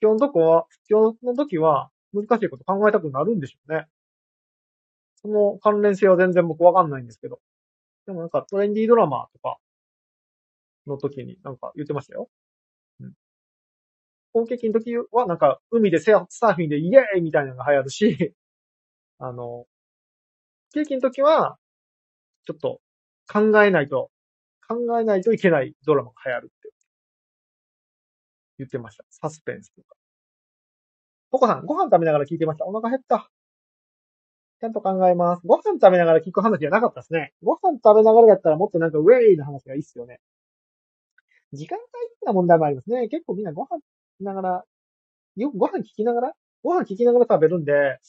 不況のとこは、不況の時は難しいこと考えたくなるんでしょうね。その関連性は全然僕わかんないんですけど。でもなんかトレンディードラマとかの時になんか言ってましたよ。うん。後継期の時はなんか海でサーフィンでイエーイみたいなのが流行るし、あの、景気の時は、ちょっと考えないと、考えないといけないドラマが流行るって言ってました。サスペンスとか。ポコさん、ご飯食べながら聞いてました。お腹減った。ちゃんと考えます。ご飯食べながら聞く話じゃなかったですね。ご飯食べながらだったらもっとなんかウェイな話がいいっすよね。時間帯ってな問題もありますね。結構みんなご飯きながら、よくご飯聞きながら？ご飯聞きながら食べるんで、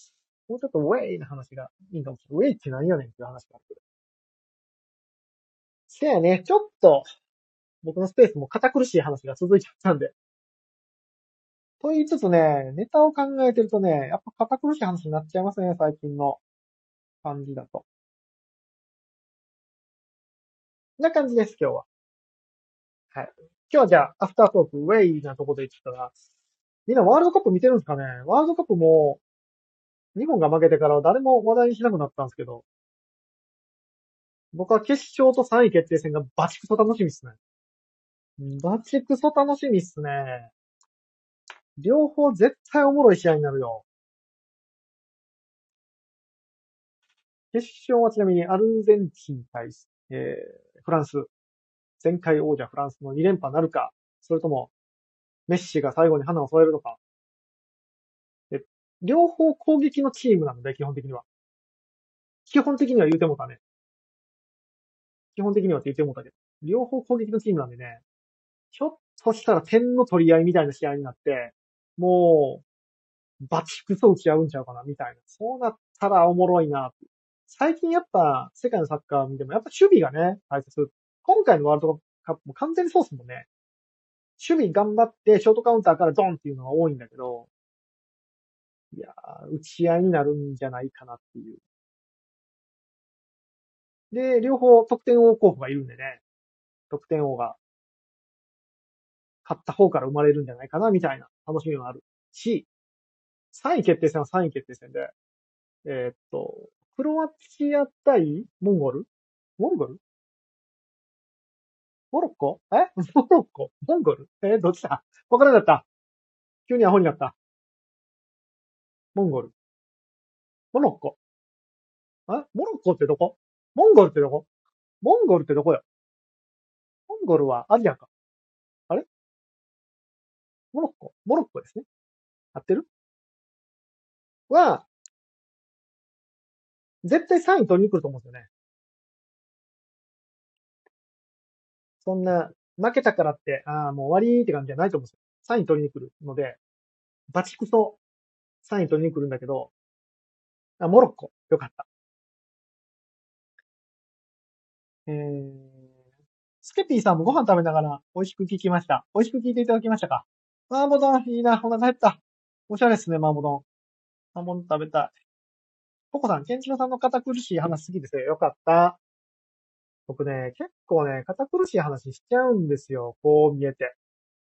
もうちょっとウェイな話がいいかもしれない。ウェイって何やねんっていう話がある。せやね、ちょっと、僕のスペースも堅苦しい話が続いちゃったんで。と言いつつね、ネタを考えてるとね、やっぱ堅苦しい話になっちゃいますね、最近の感じだと。な感じです、今日は。はい。今日はじゃあ、アフタートーク、ウェイなとこで言ってたら、みんなワールドカップ見てるんですかね？ワールドカップも、日本が負けてから誰も話題にしなくなったんですけど、僕は決勝と3位決定戦がバチクソ楽しみっすね。バチクソ楽しみっすね。両方絶対おもろい試合になるよ。決勝はちなみにアルゼンチン対、えー、フランス。前回王者フランスの2連覇なるか、それとも、メッシが最後に花を添えるのか。で、両方攻撃のチームなので、基本的には。基本的には言うてもたね。基本的にはって言ってもたけど。両方攻撃のチームなんでね、ひょっとしたら点の取り合いみたいな試合になって、もう、バチクソ打ち合うんちゃうかな、みたいな。そうなったらおもろいな。最近やっぱ、世界のサッカー見ても、やっぱ守備がね、大切。今回のワールドカップも完全にそうっすもんね。守備頑張って、ショートカウンターからドンっていうのが多いんだけど、いやー、打ち合いになるんじゃないかなっていう。で、両方得点王候補がいるんでね、得点王が、勝った方から生まれるんじゃないかな、みたいな。楽しみもある。し、3位決定戦は3位決定戦で、えーっと、クロアチア対モンゴル？モンゴル？モロッコ？え？モロッコ？モンゴル？え？どっちだ？わからなかった。急にアホになった。モンゴル。モロッコ？え？モロッコってどこ？モンゴルってどこ？モンゴルってどこよ？モンゴルはアジアか。あれ？モロッコ？モロッコですね。合ってる？は、絶対3位取りに来ると思うんですよね。そんな、負けたからって、ああ、もう終わりって感じじゃないと思うんですよ。3位取りに来るので、バチクソ3位取りに来るんだけど、あ、モロッコ。よかった。えー、スケピーさんもご飯食べながら美味しく聞きました。美味しく聞いていただきましたか？マーボ丼いいな。お腹減った。おしゃれですね、マーボ丼。マーボ丼食べたい。ポコさん、ケンチロさんの堅苦しい話好きですよ。よかった。僕ね、結構ね、堅苦しい話しちゃうんですよ。こう見えて。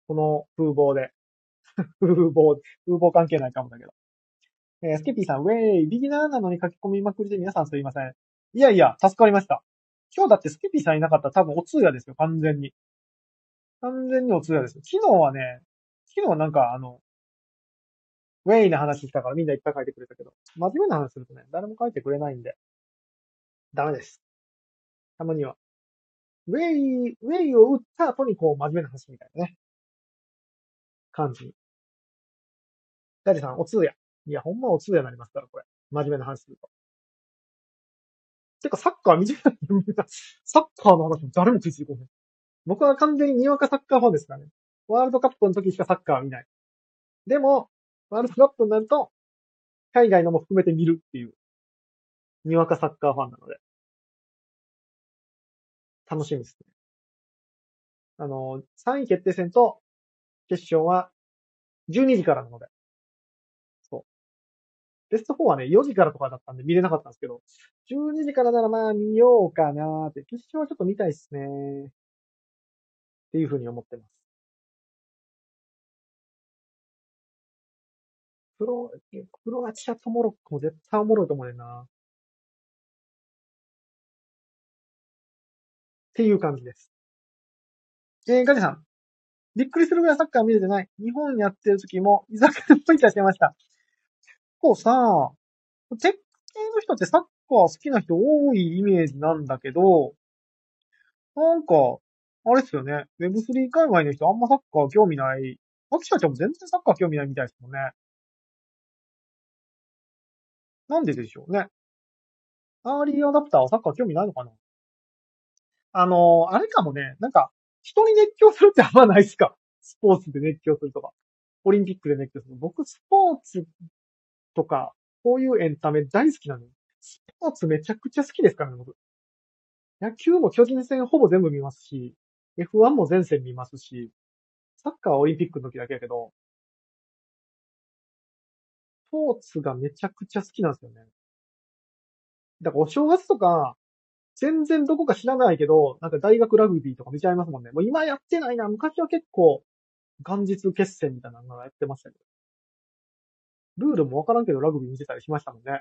この風貌で。風貌、風貌関係ないかもだけど。えースケピーさん、ウェイ、ビギナーなのに書き込みまくりで皆さんすいません。いやいや、助かりました。今日だってスケピーさんいなかったら多分お通夜ですよ、完全に。完全にお通夜ですよ。昨日はね、昨日はなんかあの、ウェイな話したからみんないっぱい書いてくれたけど、真面目な話するとね、誰も書いてくれないんで、ダメです。たまには。ウェイ、ウェイを打った後にこう真面目な話みたいなね。感じ。ダディさん、お通夜。いや、ほんまお通夜になりますから、これ。真面目な話すると。てか、サッカー見てない、サッカーの話も誰もついてこない。僕は完全ににわかサッカーファンですからね。ワールドカップの時しかサッカーは見ない。でも、ワールドカップになると、海外のも含めて見るっていう、にわかサッカーファンなので。楽しみですね。あの、3位決定戦と決勝は12時からなので。そう。ベスト4はね、4時からとかだったんで見れなかったんですけど、12時からならまあ見ようかなーって、決勝はちょっと見たいっすね。っていうふうに思ってます。プロ、プロアチアとモロッコも絶対おもろいと思うねんな。っていう感じです。えー、ガジさん。びっくりするぐらいサッカー見れてない。日本やってる時も、居酒屋のイチャしてました。結構さ、鉄系の人ってサッカー好きな人多いイメージなんだけど、なんか、あれっすよね。Web3 界隈の人あんまサッカー興味ない。秋社長も全然サッカー興味ないみたいですもんね。なんででしょうね。アーリーアダプターはサッカー興味ないのかなあの、あれかもね。なんか、人に熱狂するってあんまないっすか？スポーツで熱狂するとか。オリンピックで熱狂する。僕、スポーツとか、こういうエンタメ大好きなの。スポーツめちゃくちゃ好きですからね、僕。野球も巨人戦ほぼ全部見ますし、F1 も全戦見ますし、サッカーはオリンピックの時だけやけど、スポーツがめちゃくちゃ好きなんですよね。だからお正月とか、全然どこか知らないけど、なんか大学ラグビーとか見ちゃいますもんね。もう今やってないな。昔は結構、元日決戦みたいなのがやってましたけど。ルールもわからんけどラグビー見てたりしましたもんね。っ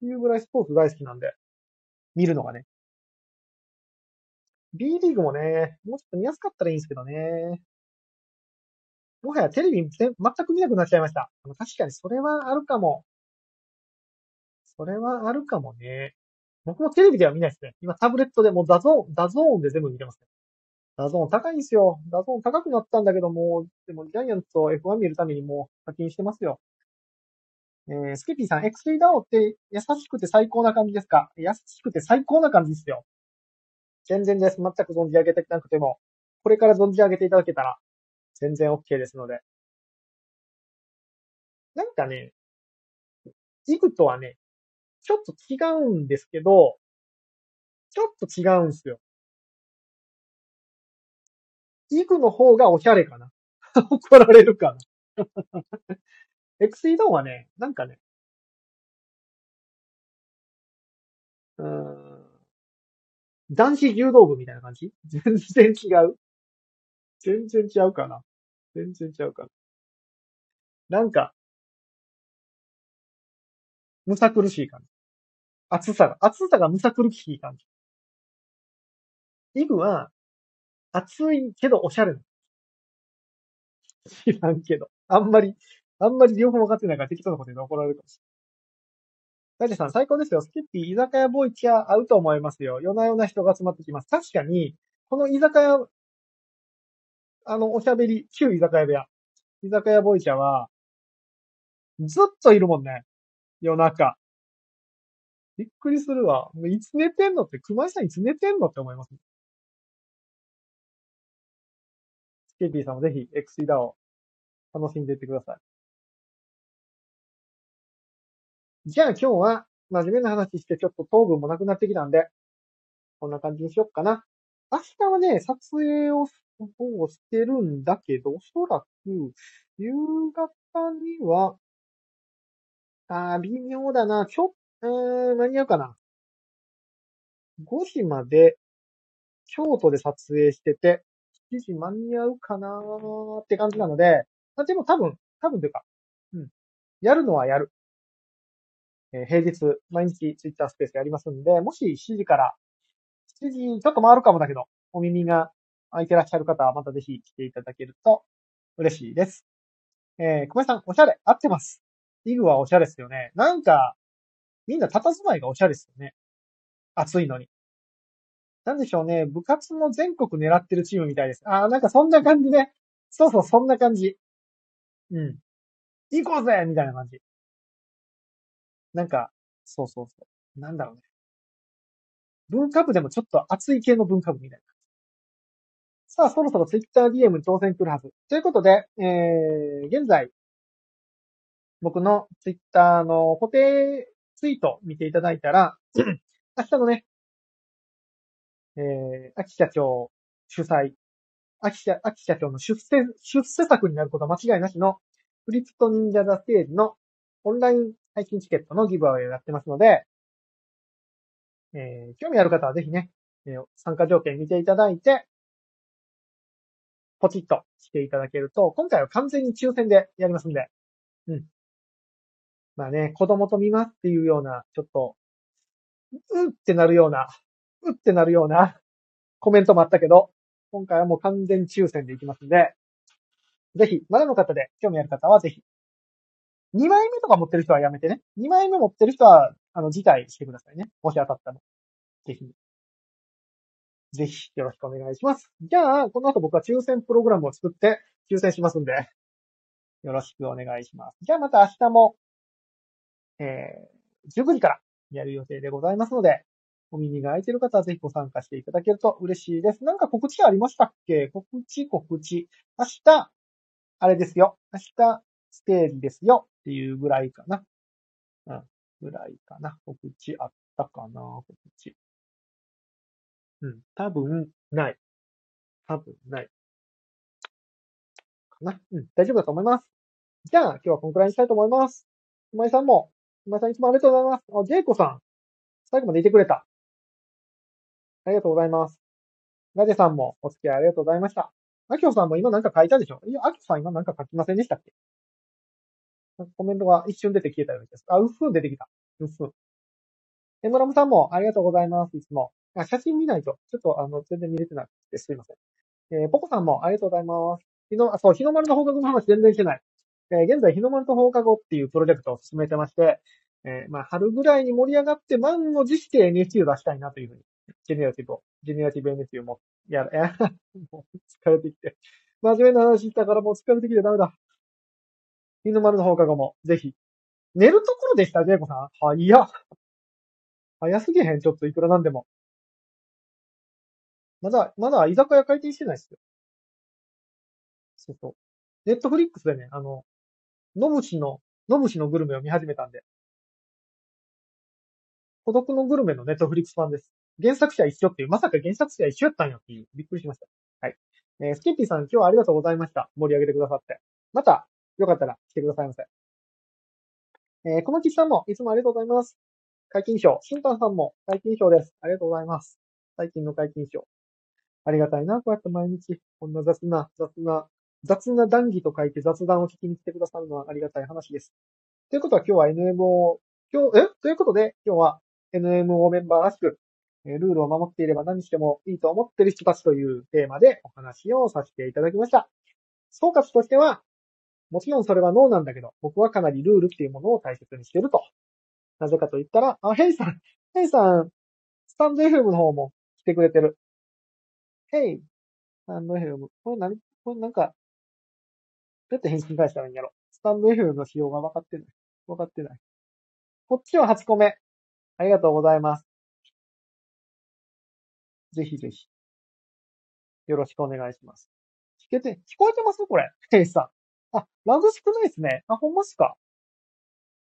ていうぐらいスポーツ大好きなんで、見るのがね。B リーグもね、もうちょっと見やすかったらいいんですけどね。もはやテレビ全全く見なくなっちゃいました。確かにそれはあるかも。それはあるかもね。僕もテレビでは見ないですね。今タブレットでもう DAZN、DAZN で全部見てますね。 DAZN 高いんですよ。 DAZN 高くなったんだけども、でもジャイアンツと F1 見るためにもう課金してますよ。えー、スケピーさん、X3 ダオって優しくて最高な感じですか？優しくて最高な感じですよ。全然です。全く存じ上げてなくても、これから存じ上げていただけたら、全然 OK ですので。なんかね、イグとはね、ちょっと違うんですけど、ちょっと違うんですよ。イグの方がおしゃれかな。怒られるかな。XE ドンはね、なんかね、うん、男子柔道部みたいな感じ？全然違う？全然違うかな？全然違うかな？なんか、むさ苦しい感じ。暑さが、暑さがむさ苦しい感じ。イグは、暑いけどおしゃれな。知らんけど。あんまり、あんまり両方分かってないから適当なことで怒られるかもしれない。ダジさん最高ですよ。スキッピー居酒屋ボイチャー合うと思いますよ。夜な夜な人が集まってきます。確かに、この居酒屋、あの、おしゃべり、旧居酒屋部屋。居酒屋ボイチャーは、ずっといるもんね。夜中。びっくりするわ。いつ寝てんのって、熊井さんいつ寝てんのって思います。スケピーさんもぜひ X イダーを楽しんでいってください。じゃあ今日は真面目な話してちょっと糖分もなくなってきたんで、こんな感じにしよっかな。明日はね、撮影ををしてるんだけど、おそらく、夕方には、あー、微妙だな。ちょ、うーん、間に合うかな。5時まで、京都で撮影してて、7時間に合うかなーって感じなので、あでも多分、多分というか、うん。やるのはやる。えー平日、毎日ツイッタースペースやりますんで、もし7時から、7時ちょっと回るかもだけど、お耳が空いてらっしゃる方はまたぜひ来ていただけると嬉しいです。えー、小林さん、おしゃれ、合ってます。イグはおしゃれですよね。なんか、みんな佇まいがおしゃれですよね。暑いのに。なんでしょうね、部活の全国狙ってるチームみたいです。あー、なんかそんな感じね。そうそう、そんな感じ。うん。行こうぜみたいな感じ。なんか、そうそうそう。なんだろうね。文化部でもちょっと熱い系の文化部みたいな。さあ、そろそろ TwitterDM に当選来るはず。ということで、えー、現在、僕の Twitter の固定ツイート見ていただいたら、明日のね、えー、秋社長主催、秋社、秋社長の出世、出世作になることは間違いなしの、フリプト忍者ザステージのオンライン配信チケットのギブアウェイをやってますので、えー、興味ある方はぜひね、えー参加条件見ていただいて、ポチッとしていただけると、今回は完全に抽選でやりますんで、うん。まあね、子供と見ますっていうような、ちょっと、うってなるような、うってなるようなコメントもあったけど、今回はもう完全抽選でいきますんで、ぜひ、まだの方で興味ある方はぜひ、2枚目とか持ってる人はやめてね。2枚目持ってる人は、あの、辞退してくださいね。もし当たったら。ぜひ。ぜひよろしくお願いします。じゃあ、この後僕は抽選プログラムを作って抽選しますんで、よろしくお願いします。じゃあまた明日も、えー、19時からやる予定でございますので、お耳が空いてる方はぜひご参加していただけると嬉しいです。なんか告知ありましたっけ？告知、告知。明日、あれですよ。明日、ステージですよ。っていうぐらいかな。うん。ぐらいかな。告知あったかな？告知。うん。多分、ない。多分、ない。かな？うん。大丈夫だと思います。じゃあ、今日はこのくらいにしたいと思います。今井さんも、今井さんいつもありがとうございます。あ、ジェイコさん。最後までいてくれた。ありがとうございます。ラジェさんもお付き合いありがとうございました。アキホさんも今なんか書いたでしょ？いや、アキホさん今なんか書きませんでしたっけ？コメントが一瞬出て消えたようです。あ、うっふん出てきた。うっふん。エムラムさんもありがとうございます。いつも。あ写真見ないと、ちょっとあの、全然見れてなくてすいません。えー、ポコさんもありがとうございます。日の、あ、そう、日の丸の放課後の話全然してない。えー、現在日の丸と放課後っていうプロジェクトを進めてまして、えー、まあ、春ぐらいに盛り上がって、満を持して NFT を出したいなというふうに、ジェネラティブを、ジェネラティブ NFT をも、やる、え、もう疲れてきて。真面目な話したからもう疲れてきてダメだ。日の丸の放課後も、ぜひ。寝るところでした、ジェイコさん。は、いや。早すぎへん、ちょっといくらなんでも。まだ、まだ居酒屋開店してないっすよ。そうそう。ネットフリックスでね、あの、のぶしの、のぶしのグルメを見始めたんで。孤独のグルメのネットフリックス版です。原作者一緒っていう、まさか原作者一緒やったんやっていう、びっくりしました。はい。えー、スキッピーさん今日はありがとうございました。盛り上げてくださって。また、よかったら来てくださいませ。えー、小牧さんもいつもありがとうございます。解禁賞。シンタンさんも解禁賞です。ありがとうございます。最近の解禁賞。ありがたいな、こうやって毎日、こんな雑な、雑な、雑な談義と書いて雑談を聞きに来てくださるのはありがたい話です。ということは今日は NMO、今日、え？ということで、今日は NMO メンバーらしく、ルールを守っていれば何してもいいと思ってる人たちというテーマでお話をさせていただきました。総括としては、もちろんそれはノーなんだけど、僕はかなりルールっていうものを大切にしてると。なぜかと言ったら、あ、ヘイさん、ヘイさん、スタンド FM の方も来てくれてる。ヘイ、スタンド FM。これ何？これなんか、どうやって返信返したらいいんやろ。スタンド F の仕様が分かってない。分かってない。こっちは8個目。ありがとうございます。ぜひぜひ。よろしくお願いします。聞けて、聞こえてますこれ？ヘイさん。あ、ラグ少ないですね。あ、ほんますか？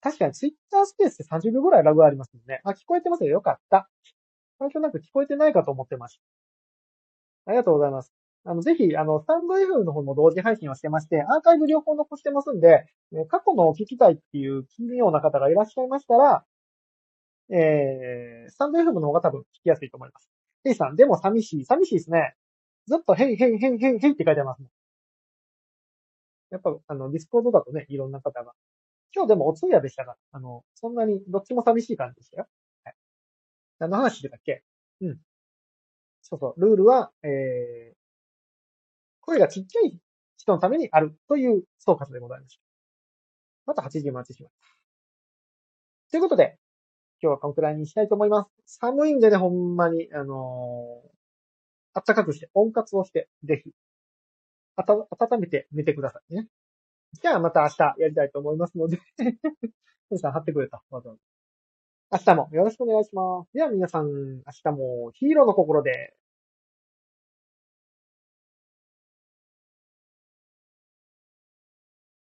確かにツイッタースペースで30秒ぐらいラグありますもんね。あ、聞こえてますよ。よかった。最初なんか聞こえてないかと思ってました。ありがとうございます。あの、ぜひ、あの、スタンド F の方も同時配信をしてまして、アーカイブ両方残してますんで、過去のを聞きたいっていう奇妙な方がいらっしゃいましたら、えー、スタンド F の方が多分聞きやすいと思います。ヘイさん、でも寂しい。寂しいですね。ずっとヘイヘイヘイヘイヘイって書いてますね。やっぱ、あの、ディスコードだとね、いろんな方が。今日でもお通夜でしたが、あの、そんなにどっちも寂しい感じでしたよ。はい。何の話してたっけ？うん。そうそう。ルールは、えー、声がちっちゃい人のためにあるという総括でございました。また8時待ちしました。ということで、今日はこのくらいにしたいと思います。寒いんでね、ほんまに、あのー、暖かくして、温活をして、ぜひ、あた、温めて寝てくださいね。じゃあまた明日やりたいと思いますので 皆さん貼ってくれた。わざわざ。明日もよろしくお願いします。では皆さん、明日もヒーローの心で